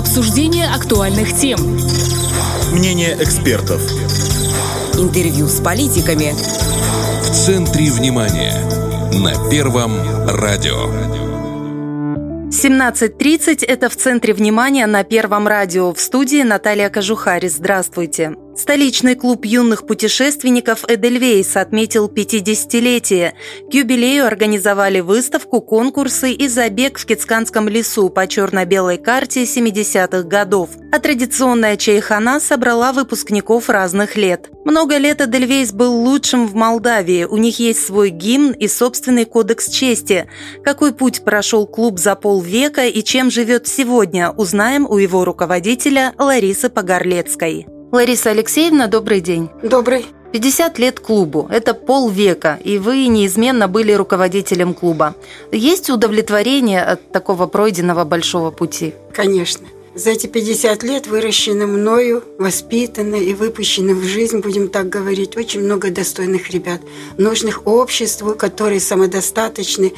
Обсуждение актуальных тем. Мнение экспертов. Интервью с политиками. В центре внимания. На Первом радио. 17.30 – это в центре внимания на Первом радио. В студии Наталья Кожухари. Здравствуйте. Столичный клуб юных путешественников «Эдельвейс» отметил 50-летие. К юбилею организовали выставку, конкурсы и забег в Кицканском лесу по черно-белой карте 70-х годов. А традиционная чайхана собрала выпускников разных лет. Много лет «Эдельвейс» был лучшим в Молдавии. У них есть свой гимн и собственный кодекс чести. Какой путь прошел клуб за полвека и чем живет сегодня, узнаем у его руководителя Ларисы Погорлецкой. Лариса Алексеевна, добрый день. Добрый. 50 лет клубу – это полвека, и вы неизменно были руководителем клуба. Есть удовлетворение от такого пройденного большого пути? Конечно. За эти 50 лет выращены мною, воспитаны и выпущены в жизнь, будем так говорить, очень много достойных ребят, нужных обществу, которые самодостаточны,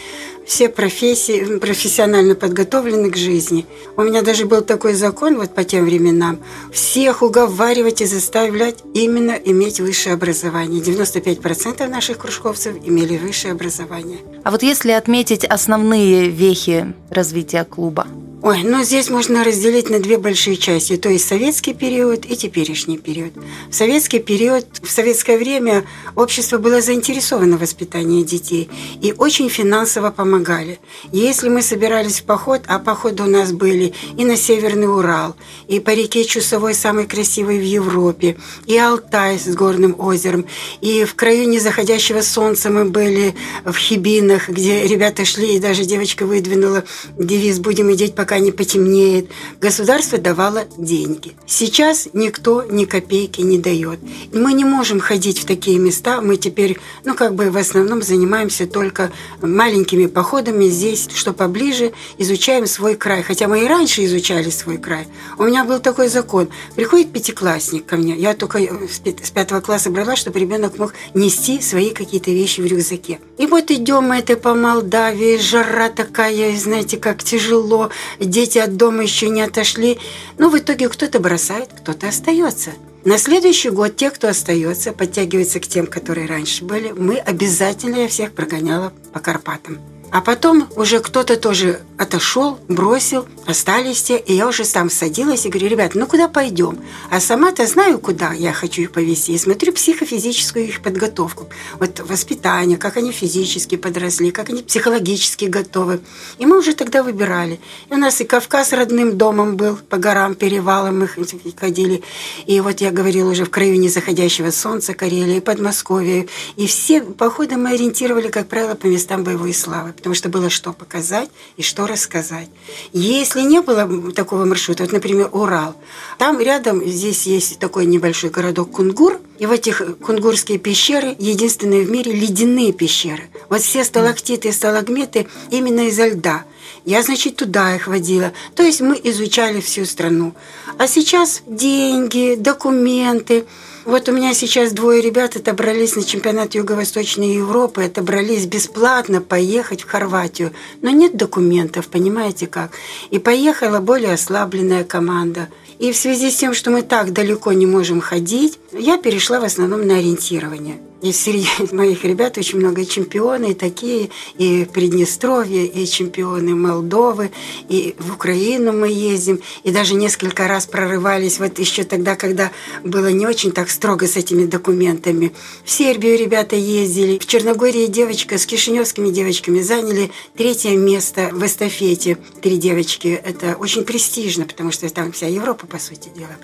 все профессии, профессионально подготовлены к жизни. У меня даже был такой закон вот по тем временам, всех уговаривать и заставлять именно иметь высшее образование. 95% наших кружковцев имели высшее образование. А вот если отметить основные вехи развития клуба? Ой, ну здесь можно разделить на две большие части, то есть советский период и теперешний период. В советский период, в советское время общество было заинтересовано в воспитании детей и очень финансово помогали. Если мы собирались в поход, а походы у нас были и на Северный Урал, и по реке Чусовой, самой красивой в Европе, и Алтай с горным озером, и в краю незаходящего солнца мы были в Хибинах, где ребята шли, и даже девочка выдвинула девиз «Будем идти пока пока не потемнеет, государство давало деньги. Сейчас никто ни копейки не дает. И мы не можем ходить в такие места. Мы теперь, ну, как бы в основном занимаемся только маленькими походами здесь, что поближе, изучаем свой край. Хотя мы и раньше изучали свой край. У меня был такой закон. Приходит пятиклассник ко мне. Я только с пятого класса брала, чтобы ребенок мог нести свои какие-то вещи в рюкзаке. И вот идем мы это по Молдавии, жара такая, знаете, как тяжело дети от дома еще не отошли. Но в итоге кто-то бросает, кто-то остается. На следующий год те, кто остается, подтягиваются к тем, которые раньше были. Мы обязательно, я всех прогоняла по Карпатам. А потом уже кто-то тоже отошел, бросил, остались те, и я уже сам садилась и говорю, ребят, ну куда пойдем? А сама-то знаю, куда я хочу их повести. И смотрю психофизическую их подготовку. Вот воспитание, как они физически подросли, как они психологически готовы. И мы уже тогда выбирали. И у нас и Кавказ родным домом был, по горам, перевалам мы ходили. И вот я говорила уже в краю незаходящего солнца Карелии, Подмосковье. И все походы мы ориентировали, как правило, по местам боевой славы потому что было что показать и что рассказать. Если не было такого маршрута, вот, например, Урал, там рядом здесь есть такой небольшой городок Кунгур, и в этих кунгурские пещеры единственные в мире ледяные пещеры. Вот все сталактиты и сталагмиты именно из льда. Я, значит, туда их водила. То есть мы изучали всю страну. А сейчас деньги, документы – вот у меня сейчас двое ребят отобрались на чемпионат Юго-Восточной Европы, отобрались бесплатно поехать в Хорватию. Но нет документов, понимаете как? И поехала более ослабленная команда. И в связи с тем, что мы так далеко не можем ходить, я перешла в основном на ориентирование. И среди моих ребят очень много чемпионы, такие, и Приднестровье, и чемпионы Молдовы, и в Украину мы ездим, и даже несколько раз прорывались, вот еще тогда, когда было не очень так строго с этими документами. В Сербию ребята ездили, в Черногории девочка с кишиневскими девочками заняли третье место в эстафете. Три девочки, это очень престижно, потому что там вся Европа, по сути дела.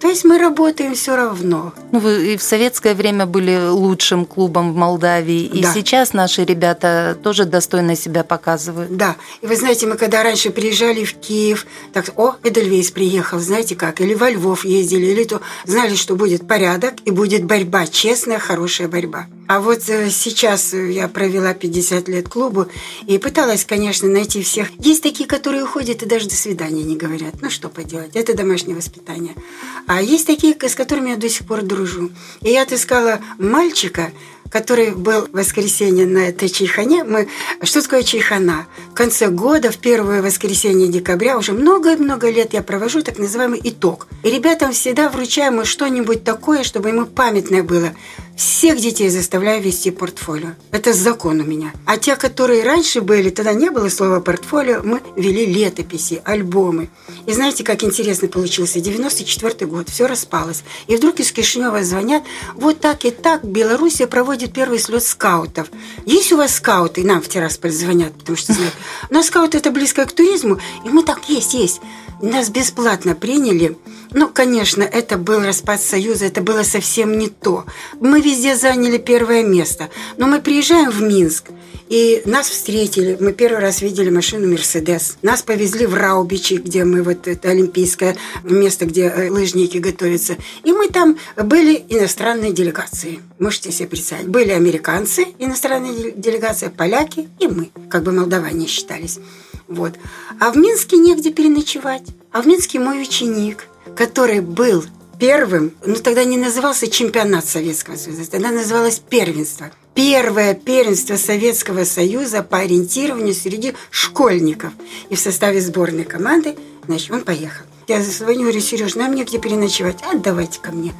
То есть мы работаем все равно. Ну, вы и в советское время были лучшим клубом в Молдавии, и да. сейчас наши ребята тоже достойно себя показывают. Да. И вы знаете, мы когда раньше приезжали в Киев, так, о, Эдельвейс приехал, знаете как, или во Львов ездили, или то знали, что будет порядок и будет борьба, честная, хорошая борьба. А вот э, сейчас я провела 50 лет клубу и пыталась, конечно, найти всех. Есть такие, которые уходят и даже до свидания не говорят. Ну, что поделать, это домашнее воспитание. А есть такие, с которыми я до сих пор дружу. И я отыскала мальчика, который был в воскресенье на этой чайхане. Мы... Что такое чайхана? В конце года, в первое воскресенье декабря, уже много-много лет я провожу так называемый итог. И ребятам всегда вручаем мы что-нибудь такое, чтобы ему памятное было. Всех детей заставляю вести портфолио. Это закон у меня. А те, которые раньше были, тогда не было слова портфолио, мы вели летописи, альбомы. И знаете, как интересно получился? 94 год, все распалось. И вдруг из Кишинева звонят, вот так и так Белоруссия проводит первый слет скаутов. Есть у вас скауты? Нам в Тирасполь звонят, потому что знают. Но скаут это близко к туризму. И мы так, есть, есть. Нас бесплатно приняли. Ну, конечно, это был распад Союза, это было совсем не то. Мы везде заняли первое место. Но мы приезжаем в Минск, и нас встретили. Мы первый раз видели машину «Мерседес». Нас повезли в Раубичи, где мы, вот это олимпийское место, где э, лыжники готовятся. И мы там были иностранные делегации. Можете себе представить. Были американцы, иностранные делегации, поляки и мы. Как бы молдаване считались. Вот. А в Минске негде переночевать. А в Минске мой ученик, который был первым, ну тогда не назывался чемпионат Советского Союза, тогда называлось первенство. Первое первенство Советского Союза по ориентированию среди школьников. И в составе сборной команды, значит, он поехал. Я звоню, говорю, Сереж, нам негде переночевать. А, давайте ко мне.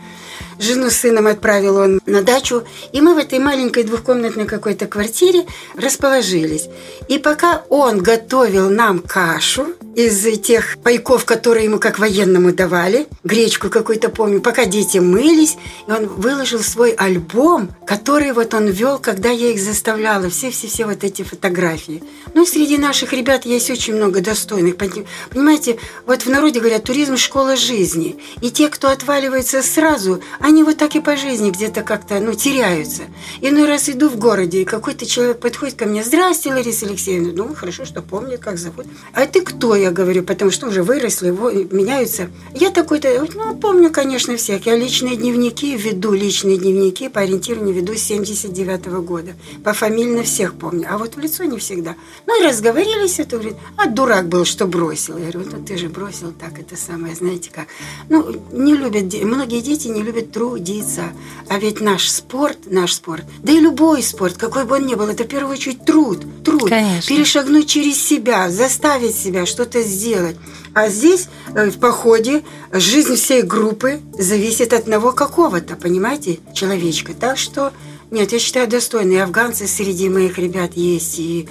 Жену с сыном отправил он на дачу, и мы в этой маленькой двухкомнатной какой-то квартире расположились. И пока он готовил нам кашу из тех пайков, которые ему как военному давали, гречку какую-то помню, пока дети мылись, и он выложил свой альбом, который вот он вел, когда я их заставляла, все-все-все вот эти фотографии. Ну, среди наших ребят есть очень много достойных. Понимаете, вот в народе говорят, туризм – школа жизни. И те, кто отваливается сразу, они вот так и по жизни где-то как-то, ну, теряются. Иной раз иду в городе, и какой-то человек подходит ко мне, «Здрасте, Лариса Алексеевна». Ну, хорошо, что помнит, как зовут. «А ты кто?» Я говорю, потому что уже выросли, меняются. Я такой-то, ну, помню, конечно, всех. Я личные дневники веду, личные дневники по ориентированию веду с 79 -го года. По фамильно всех помню, а вот в лицо не всегда. Ну, и разговорились, это говорит, а дурак был, что бросил. Я говорю, ну, ты же бросил так, это самое, знаете как. Ну, не любят, многие дети не любят трудиться. А ведь наш спорт, наш спорт, да и любой спорт, какой бы он ни был, это в первую очередь труд. Труд. Конечно. Перешагнуть через себя, заставить себя что-то сделать. А здесь, э, в походе, жизнь всей группы зависит от одного какого-то, понимаете, человечка. Так что, нет, я считаю, достойные афганцы среди моих ребят есть, и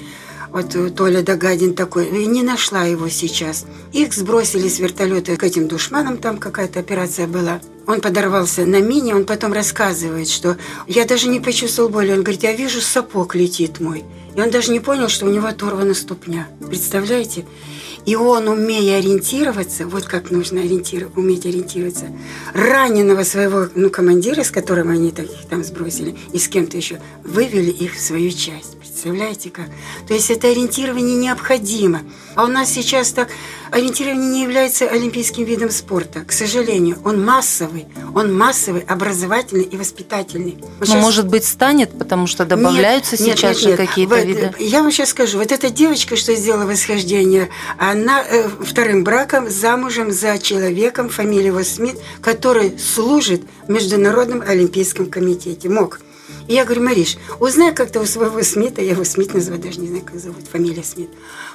вот э, Толя Дагадин такой, и не нашла его сейчас. Их сбросили с вертолета к этим душманам, там какая-то операция была. Он подорвался на мине, он потом рассказывает, что я даже не почувствовал боли. Он говорит, я вижу, сапог летит мой. И он даже не понял, что у него оторвана ступня. Представляете? И он, умея ориентироваться, вот как нужно ориентировать, уметь ориентироваться, раненого своего ну, командира, с которым они таких там сбросили, и с кем-то еще, вывели их в свою часть. Представляете как? То есть это ориентирование необходимо. А у нас сейчас так ориентирование не является олимпийским видом спорта. К сожалению, он массовый. Он массовый, образовательный и воспитательный. Вот Ну, сейчас- может быть, станет, потому что добавляются нет, сейчас нет, же нет. какие-то Вот, виды. Я вам сейчас скажу. Вот эта девочка, что сделала восхождение, она э, вторым браком замужем за человеком, фамилия его Смит, который служит в Международном Олимпийском комитете. МОК. Я говорю, Мариш, узнай как-то у своего Смита, я его Смит называю, даже не знаю, как зовут, фамилия Смит.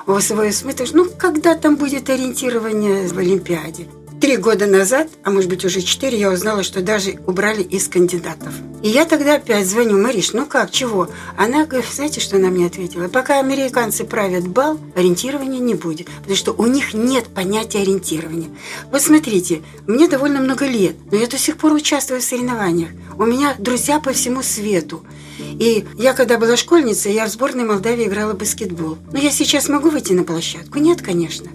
У своего Смита, ну, когда там будет ориентирование в Олимпиаде? Три года назад, а может быть уже четыре, я узнала, что даже убрали из кандидатов. И я тогда опять звоню, Мариш, ну как, чего? Она говорит, знаете, что она мне ответила? Пока американцы правят бал, ориентирования не будет, потому что у них нет понятия ориентирования. Вот смотрите, мне довольно много лет, но я до сих пор участвую в соревнованиях. У меня друзья по всему свету. И я, когда была школьницей, я в сборной Молдавии играла в баскетбол. Но я сейчас могу выйти на площадку? Нет, конечно.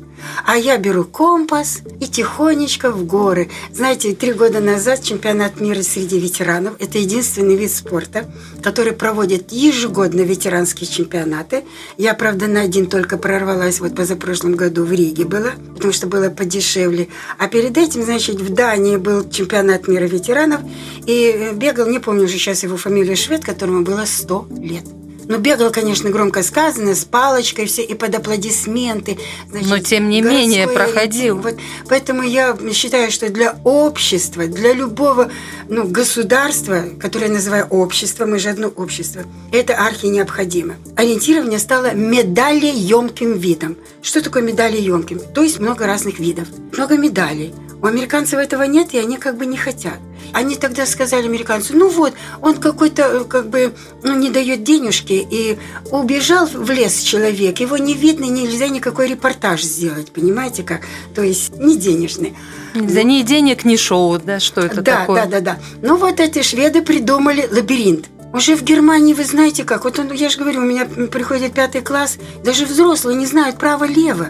А я беру компас и тихонечко в горы. Знаете, три года назад чемпионат мира среди ветеранов – это единственный вид спорта, который проводит ежегодно ветеранские чемпионаты. Я, правда, на один только прорвалась, вот позапрошлом году в Риге была, потому что было подешевле. А перед этим, значит, в Дании был чемпионат мира ветеранов, и бегал, не помню уже сейчас его фамилию, швед, которому было 100 лет. Ну, бегал, конечно, громко сказано, с палочкой все, и под аплодисменты. Значит, Но, тем не менее, проходил. Вот, поэтому я считаю, что для общества, для любого ну, государства, которое я называю общество, мы же одно общество, это архи необходимо. Ориентирование стало медалеемким видом. Что такое медалеемким? То есть много разных видов. Много медалей. У американцев этого нет, и они как бы не хотят. Они тогда сказали американцу, ну вот, он какой-то э, как бы ну, не дает денежки, и убежал в лес человек, его не видно, нельзя никакой репортаж сделать, понимаете как? То есть не денежный. За ни денег, ни шоу, да, что это да, такое? Да, да, да. Ну вот эти шведы придумали лабиринт. Уже в Германии, вы знаете как, вот он, я же говорю, у меня приходит пятый класс, даже взрослые не знают право-лево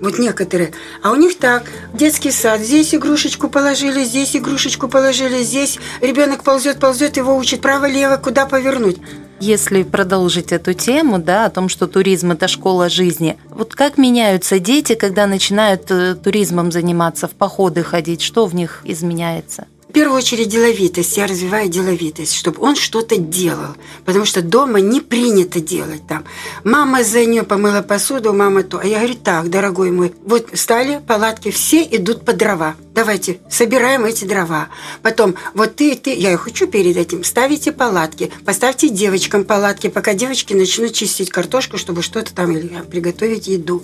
вот некоторые. А у них так, детский сад, здесь игрушечку положили, здесь игрушечку положили, здесь ребенок ползет, ползет, его учит право-лево, куда повернуть. Если продолжить эту тему, да, о том, что туризм – это школа жизни, вот как меняются дети, когда начинают э, туризмом заниматься, в походы ходить, что в них изменяется? В первую очередь деловитость. Я развиваю деловитость, чтобы он что-то делал. Потому что дома не принято делать там. Мама за нее помыла посуду, мама то. А я говорю, так, дорогой мой, вот стали палатки, все идут по дрова. Давайте, собираем эти дрова. Потом, вот ты, ты, я хочу перед этим, ставите палатки, поставьте девочкам палатки, пока девочки начнут чистить картошку, чтобы что-то там или приготовить еду.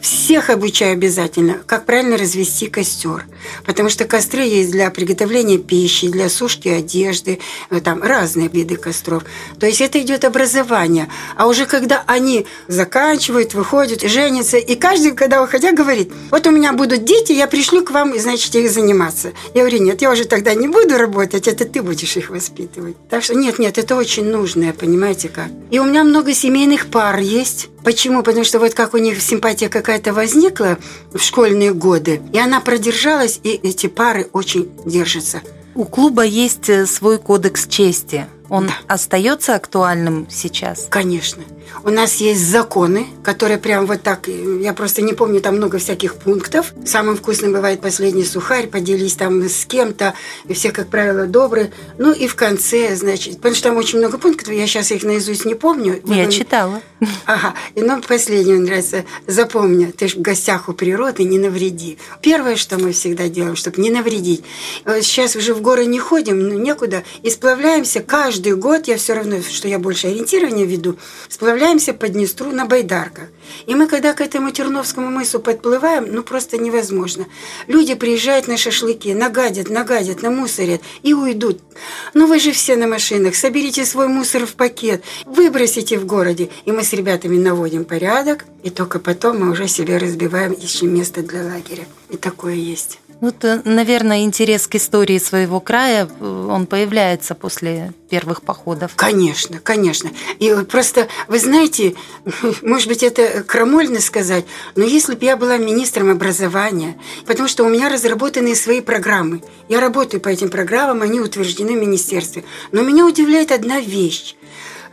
Всех обучаю обязательно, как правильно развести костер. Потому что костры есть для приготовления пищи, для сушки одежды, э, там разные виды костров. То есть это идет образование. А уже когда они заканчивают, выходят, женятся, и каждый, когда уходя, говорит, вот у меня будут дети, я пришлю к вам, значит, начать их заниматься. Я говорю, нет, я уже тогда не буду работать, это ты будешь их воспитывать. Так что нет, нет, это очень нужное, понимаете как. И у меня много семейных пар есть. Почему? Потому что вот как у них симпатия какая-то возникла в школьные годы, и она продержалась, и эти пары очень держатся. У клуба есть э, свой кодекс чести. Он остается актуальным сейчас? Конечно. У нас есть законы, которые прям вот так, я просто не помню, там много всяких пунктов. Самым вкусным бывает последний сухарь, поделись там с кем-то, и все, как правило, добрые. Ну и в конце, значит, потому что там очень много пунктов, я сейчас их наизусть не помню. Я Вы... читала. Ага, и ну последний нравится, запомни, ты же в гостях у природы, не навреди. Первое, что мы всегда делаем, чтобы не навредить. Сейчас уже в горы не ходим, ну некуда, и сплавляемся каждый год, я все равно, что я больше ориентирование веду, сплавляемся по Днестру на байдарках. И мы, когда к этому Терновскому мысу подплываем, ну просто невозможно. Люди приезжают на шашлыки, нагадят, нагадят, намусорят и уйдут. Ну вы же все на машинах, соберите свой мусор в пакет, выбросите в городе. И мы с ребятами наводим порядок, и только потом мы уже себе разбиваем, ищем место для лагеря. И такое есть. Вот, э, наверное, интерес к истории своего края, э, он появляется после первых походов. Конечно, конечно. И просто, вы знаете, может быть, это крамольно сказать, но если бы я была министром образования, потому что у меня разработаны свои программы, я работаю по этим программам, они утверждены в министерстве, но меня удивляет одна вещь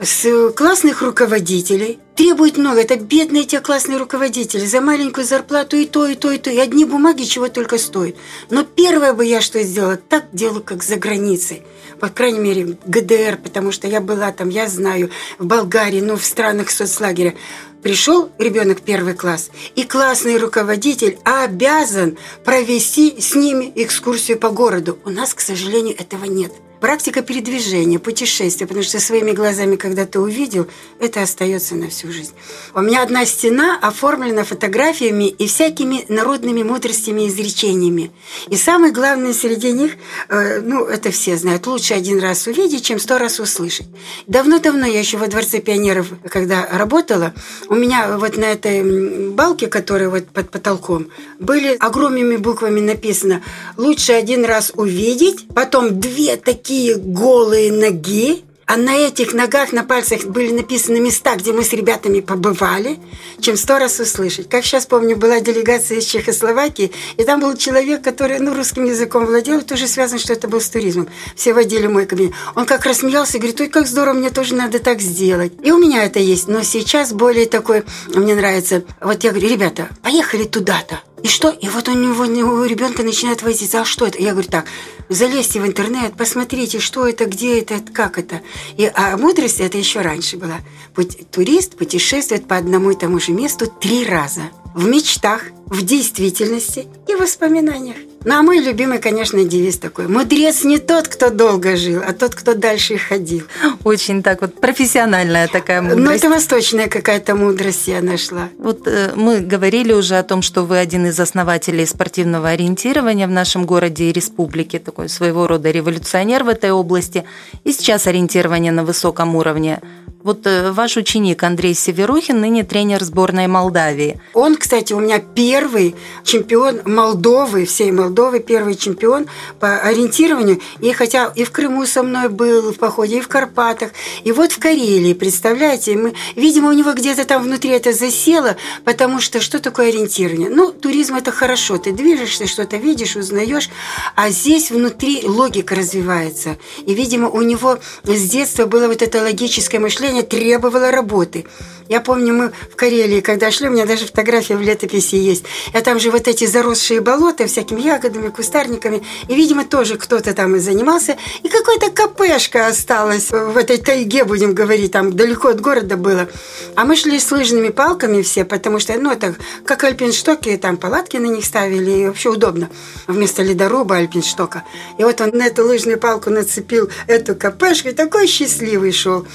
с классных руководителей требует много. Это бедные те классные руководители. За маленькую зарплату и то, и то, и то. И одни бумаги чего только стоят. Но первое бы я что сделала, так делаю, как за границей. По крайней мере, ГДР, потому что я была там, я знаю, в Болгарии, ну, в странах соцлагеря. Пришел ребенок первый класс, и классный руководитель обязан провести с ними экскурсию по городу. У нас, к сожалению, этого нет практика передвижения, путешествия, потому что своими глазами, когда ты увидел, это остается на всю жизнь. У меня одна стена оформлена фотографиями и всякими народными мудростями и изречениями. И самое главное среди них, э, ну, это все знают, лучше один раз увидеть, чем сто раз услышать. Давно-давно я еще во Дворце пионеров, когда работала, у меня вот на этой балке, которая вот под потолком, были огромными буквами написано «Лучше один раз увидеть, потом две такие такие голые ноги, а на этих ногах, на пальцах были написаны места, где мы с ребятами побывали, чем сто раз услышать. Как сейчас помню, была делегация из Чехословакии, и там был человек, который ну, русским языком владел, тоже связан, что это был с туризмом. Все водили мой кабинет. Он как рассмеялся и говорит, ой, как здорово, мне тоже надо так сделать. И у меня это есть, но сейчас более такой, мне нравится. Вот я говорю, ребята, поехали туда-то И что? И вот у него, у ребенка начинает возиться. А что это? Я говорю, так, залезьте в интернет, посмотрите, что это, где это, как это. И, а мудрость это еще раньше была. Путь, турист путешествует по одному и тому же месту три раза. В мечтах, в действительности и в воспоминаниях. Ну, а мой любимый, конечно, девиз такой. Мудрец не тот, кто долго жил, а тот, кто дальше ходил. Очень так вот профессиональная такая ну, мудрость. Ну, это восточная какая-то мудрость я нашла. Вот э, мы говорили уже о том, что вы один из основателей спортивного ориентирования в нашем городе и республике, такой своего рода революционер в этой области. И сейчас ориентирование на высоком уровне. Вот э, ваш ученик Андрей Северухин ныне тренер сборной Молдавии. Он, кстати, у меня первый чемпион Молдовы, всей Молдовы, первый чемпион по ориентированию. И хотя и в Крыму со мной был в походе, и в Карпатах, и вот в Карелии, представляете, мы, видимо, у него где-то там внутри это засело, потому что что такое ориентирование? Ну, туризм это хорошо, ты движешься, что-то видишь, узнаешь, а здесь внутри логика развивается. И, видимо, у него с детства было вот это логическое мышление, требовало работы. Я помню, мы в Карелии, когда шли, у меня даже фотография в летописи есть. А там же вот эти заросшие болота всякими ягодами, кустарниками. И, видимо, тоже кто-то там и занимался. И какая-то капешка осталась в этой тайге, будем говорить, там далеко от города было. А мы шли с лыжными палками все, потому что, ну, это как альпинштоки, там палатки на них ставили, и вообще удобно. Вместо ледоруба альпинштока. И вот он на эту лыжную палку нацепил эту капешку, и такой счастливый шел.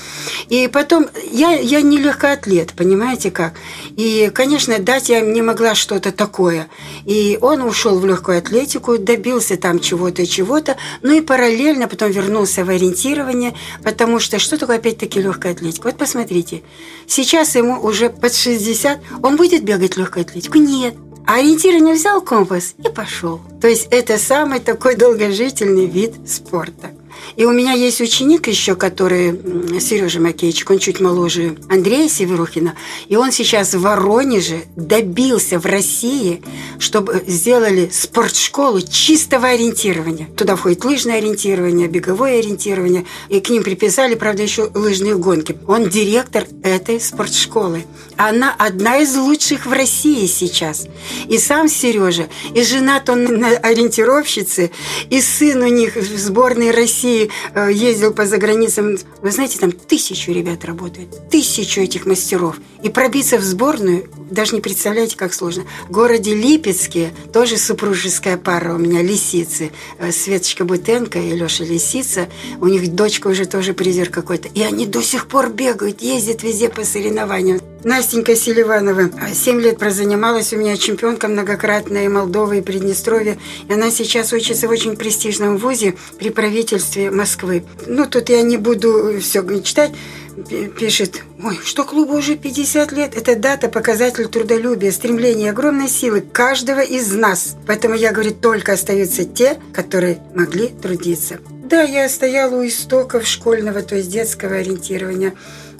И потом, я, я не легко атлет, понимаете как? И, конечно, дать я не могла что-то такое. И он ушел в легкую атлетику, добился там чего-то, чего-то, ну и параллельно потом вернулся в ориентирование, потому что что такое опять-таки легкая атлетика? Вот посмотрите, сейчас ему уже под 60, он будет бегать легкую атлетику? Нет. А ориентирование взял компас и пошел. То есть это самый такой долгожительный вид спорта. И у меня есть ученик еще, который Сережа Макеевич, он чуть моложе Андрея Северухина, и он сейчас в Воронеже добился в России, чтобы сделали спортшколу чистого ориентирования. Туда входит лыжное ориентирование, беговое ориентирование, и к ним приписали, правда, еще лыжные гонки. Он директор этой спортшколы. Она одна из лучших в России сейчас. И сам Сережа, и женат он на ориентировщице, и сын у них в сборной России России э, ездил по заграницам. Вы знаете, там тысячу ребят работает. Тысячу этих мастеров. И пробиться в сборную, даже не представляете, как сложно. В городе Липецке тоже супружеская пара у меня, лисицы. Э, Светочка Бутенко и Леша Лисица. У них дочка уже тоже призер какой-то. И они до сих пор бегают, ездят везде по соревнованиям. Настенька Селиванова. Семь лет прозанималась у меня чемпионка многократная Молдовы и Приднестровья. И она сейчас учится в очень престижном вузе при правительстве Москвы. Ну, тут я не буду все читать. Пишет, ой, что клубу уже 50 лет. Это дата, показатель трудолюбия, стремления, огромной силы каждого из нас. Поэтому я говорю, только остаются те, которые могли трудиться. Да, я стояла у истоков школьного, то есть детского ориентирования.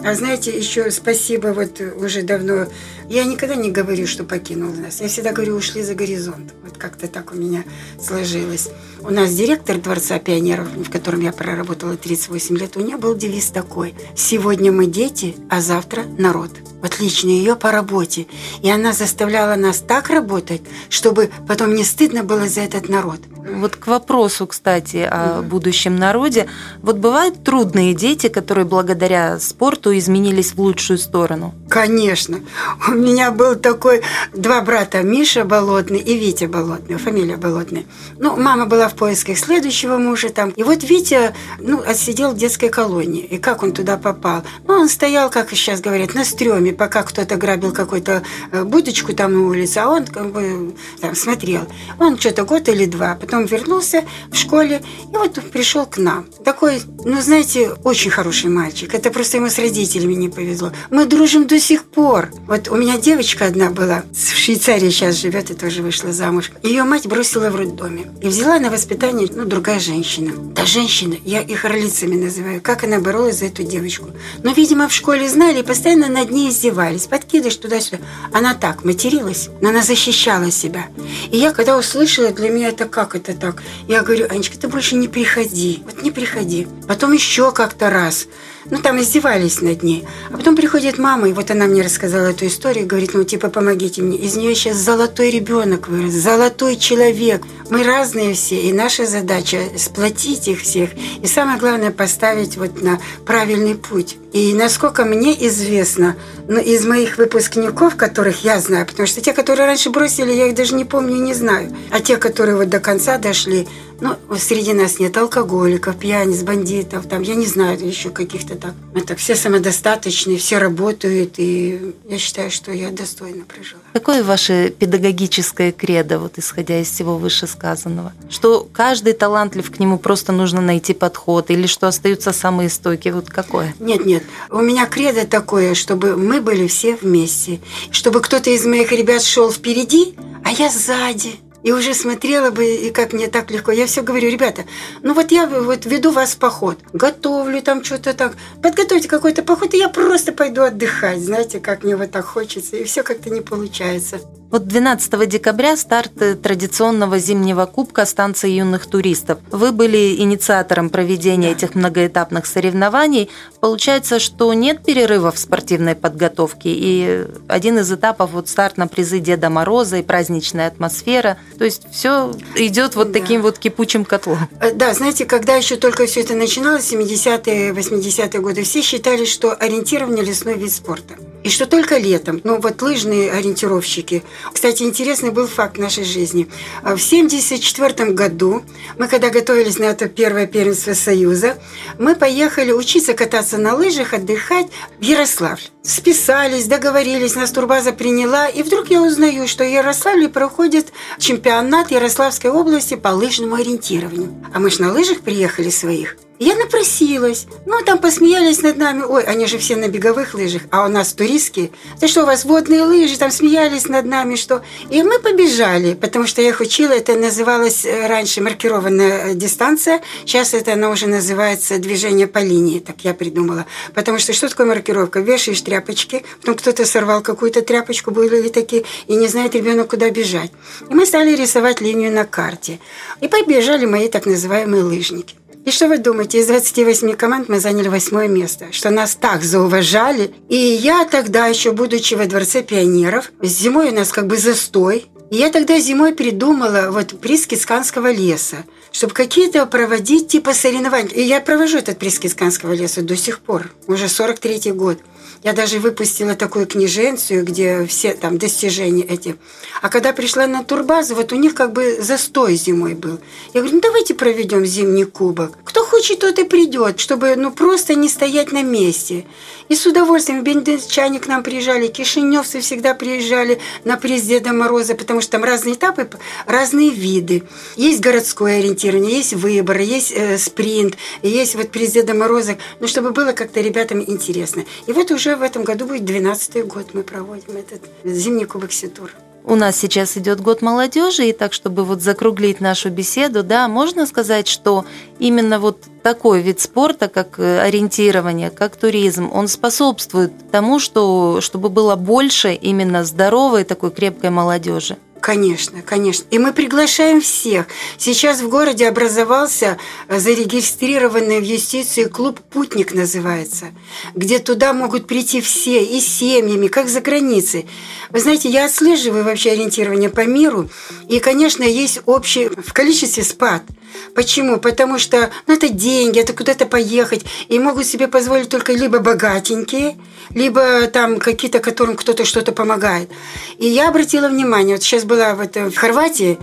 А знаете, еще спасибо вот уже давно. Я никогда не говорю, что покинул нас. Я всегда говорю, ушли за горизонт. Вот как-то так у меня сложилось. У нас директор Дворца пионеров, в котором я проработала 38 лет, у нее был девиз такой. Сегодня мы дети, а завтра народ. Вот ее по работе. И она заставляла нас так работать, чтобы потом не стыдно было за этот народ. Вот к вопросу, кстати, о будущем народе. Вот бывают трудные дети, которые благодаря спорту изменились в лучшую сторону? Конечно. У меня был такой два брата, Миша Болотный и Витя Болотный, фамилия Болотный. Ну, мама была в поисках следующего мужа там. И вот Витя, ну, отсидел в детской колонии. И как он туда попал? Ну, он стоял, как сейчас говорят, на стреме, пока кто-то грабил какую-то э, будочку там на улице, а он как бы там смотрел. Он что-то год или два, потом потом вернулся в школе и вот пришел к нам. Такой, ну, знаете, очень хороший мальчик. Это просто ему с родителями не повезло. Мы дружим до сих пор. Вот у меня девочка одна была, в Швейцарии сейчас живет и тоже вышла замуж. Ее мать бросила в роддоме и взяла на воспитание, ну, другая женщина. Та женщина, я их орлицами называю, как она боролась за эту девочку. Но, видимо, в школе знали и постоянно над ней издевались, подкидыш туда-сюда. Она так материлась, но она защищала себя. И я, когда услышала, для меня это как это это так. Я говорю, Анечка, ты больше не приходи, вот не приходи. Потом еще как-то раз – ну, там издевались над ней. А потом приходит мама, и вот она мне рассказала эту историю, говорит, ну, типа, помогите мне. Из нее сейчас золотой ребенок вырос, золотой человек. Мы разные все, и наша задача сплотить их всех. И самое главное, поставить вот на правильный путь. И насколько мне известно, ну, из моих выпускников, которых я знаю, потому что те, которые раньше бросили, я их даже не помню и не знаю. А те, которые вот до конца дошли, ну, среди нас нет алкоголиков, пьяниц, бандитов, там, я не знаю, еще каких-то так. Это все самодостаточные, все работают, и я считаю, что я достойно прожила. Какое ваше педагогическое кредо, вот исходя из всего вышесказанного? Что каждый талантлив, к нему просто нужно найти подход, или что остаются самые стойкие, вот какое? Нет, нет, у меня кредо такое, чтобы мы были все вместе, чтобы кто-то из моих ребят шел впереди, а я сзади – и уже смотрела бы, и как мне так легко. Я все говорю, ребята, ну вот я вот веду вас в поход, готовлю там что-то так, подготовьте какой-то поход, и я просто пойду отдыхать. Знаете, как мне вот так хочется, и все как-то не получается. Вот 12 декабря старт традиционного зимнего кубка станции юных туристов. Вы были инициатором проведения этих многоэтапных соревнований. Получается, что нет перерыва в спортивной подготовке. И один из этапов вот старт на призы Деда Мороза и праздничная атмосфера. То есть все идет вот да. таким вот кипучим котлом. Э, да, знаете, когда еще только все это начиналось, 70-е, 80-е годы, все считали, что ориентирование лесной вид спорта. И что только летом. Ну, вот лыжные ориентировщики. Кстати, интересный был факт нашей жизни. В 1974 году, мы когда готовились на это первое первенство Союза, мы поехали учиться кататься на лыжах, отдыхать в Ярославль. Списались, договорились, нас турбаза приняла, и вдруг я узнаю, что в Ярославле проходит чемпионат Ярославской области по лыжному ориентированию. А мы же на лыжах приехали своих. Я напросилась. Ну, там посмеялись над нами. Ой, они же все на беговых лыжах, а у нас туристские. Да что, у вас водные лыжи? Там смеялись над нами, что... И мы побежали, потому что я их учила. Это называлось э, раньше маркированная э, дистанция. Сейчас это она уже называется движение по линии. Так я придумала. Потому что что такое маркировка? Вешаешь тряпочки, потом кто-то сорвал какую-то тряпочку, были такие, и не знает ребенок, куда бежать. И мы стали рисовать линию на карте. И побежали мои так называемые лыжники. И что вы думаете, из 28 команд мы заняли восьмое место, что нас так зауважали. И я тогда, еще будучи во Дворце пионеров, зимой у нас как бы застой, и я тогда зимой придумала вот приз Кисканского леса, чтобы какие-то проводить типа соревнования. И я провожу этот приз Кисканского леса до сих пор, уже 43-й год. Я даже выпустила такую книженцию, где все там достижения эти. А когда пришла на турбазу, вот у них как бы застой зимой был. Я говорю, ну давайте проведем зимний кубок. Кто хочет, тот и придет, чтобы ну просто не стоять на месте. И с удовольствием бендерчане к нам приезжали, кишиневцы всегда приезжали на приз Деда Мороза, потому что там разные этапы, разные виды. Есть городское ориентирование, есть выбор, есть э, спринт, есть вот приз Деда Мороза, ну, чтобы было как-то ребятам интересно. И вот уже в этом году будет 12-й год мы проводим этот зимний кубок Ситур. У нас сейчас идет год молодежи, и так, чтобы вот закруглить нашу беседу, да, можно сказать, что именно вот такой вид спорта, как э, ориентирование, как туризм, он способствует тому, что, чтобы было больше именно здоровой такой крепкой молодежи. Конечно, конечно. И мы приглашаем всех. Сейчас в городе образовался э, зарегистрированный в юстиции клуб «Путник» называется, где туда могут прийти все, и семьями, как за границей. Вы знаете, я отслеживаю вообще ориентирование по миру, и, конечно, есть общий в количестве спад – Почему? Потому что ну, это деньги, это куда-то поехать. И могут себе позволить только либо богатенькие, либо там какие-то, которым кто-то что-то помогает. И я обратила внимание, вот сейчас была в, это, в Хорватии,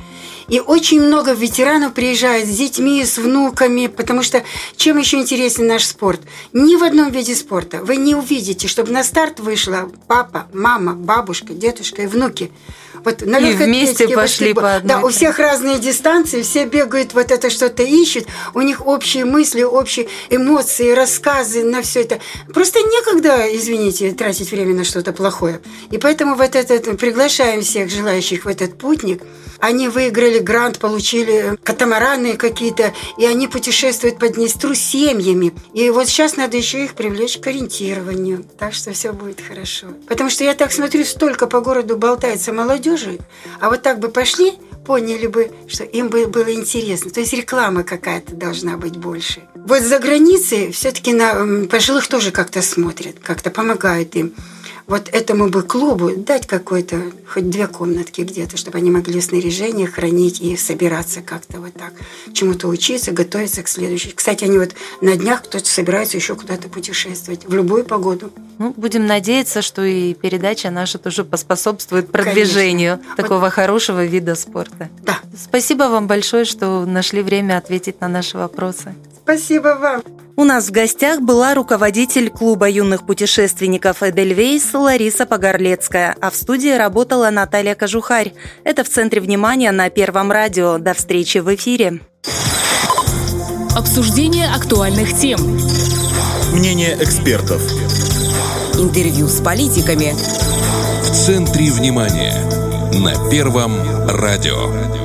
и очень много ветеранов приезжает с детьми, с внуками, потому что чем еще интереснее наш спорт? Ни в одном виде спорта вы не увидите, чтобы на старт вышла папа, мама, бабушка, дедушка и внуки. Вот на и вместе пошли по одной. Да, у всех разные дистанции, все бегают, вот это что-то ищут, у них общие мысли, общие эмоции, рассказы на все это. Просто некогда, извините, тратить время на что-то плохое. И поэтому вот этот приглашаем всех желающих в этот путник. Они выиграли грант, получили катамараны какие-то, и они путешествуют по Днестру семьями. И вот сейчас надо еще их привлечь к ориентированию. Так что все будет хорошо. Потому что я так смотрю, столько по городу болтается молодежи, а вот так бы пошли поняли бы, что им бы было интересно. То есть реклама какая-то должна быть больше. Вот за границей все-таки на пожилых тоже как-то смотрят, как-то помогают им вот этому бы клубу дать какой-то, хоть две комнатки где-то, чтобы они могли снаряжение хранить и собираться как-то вот так, чему-то учиться, готовиться к следующей. Кстати, они вот на днях кто-то собирается еще куда-то путешествовать в любую погоду. Ну, будем надеяться, что и передача наша тоже поспособствует продвижению Конечно. такого вот. хорошего вида спорта. Да. Спасибо вам большое, что нашли время ответить на наши вопросы. Спасибо вам. У нас в гостях была руководитель клуба юных путешественников «Эдельвейс» Лариса Погорлецкая, а в студии работала Наталья Кожухарь. Это в центре внимания на Первом радио. До встречи в эфире. Обсуждение актуальных тем. Мнение экспертов. Интервью с политиками. В центре внимания на Первом радио.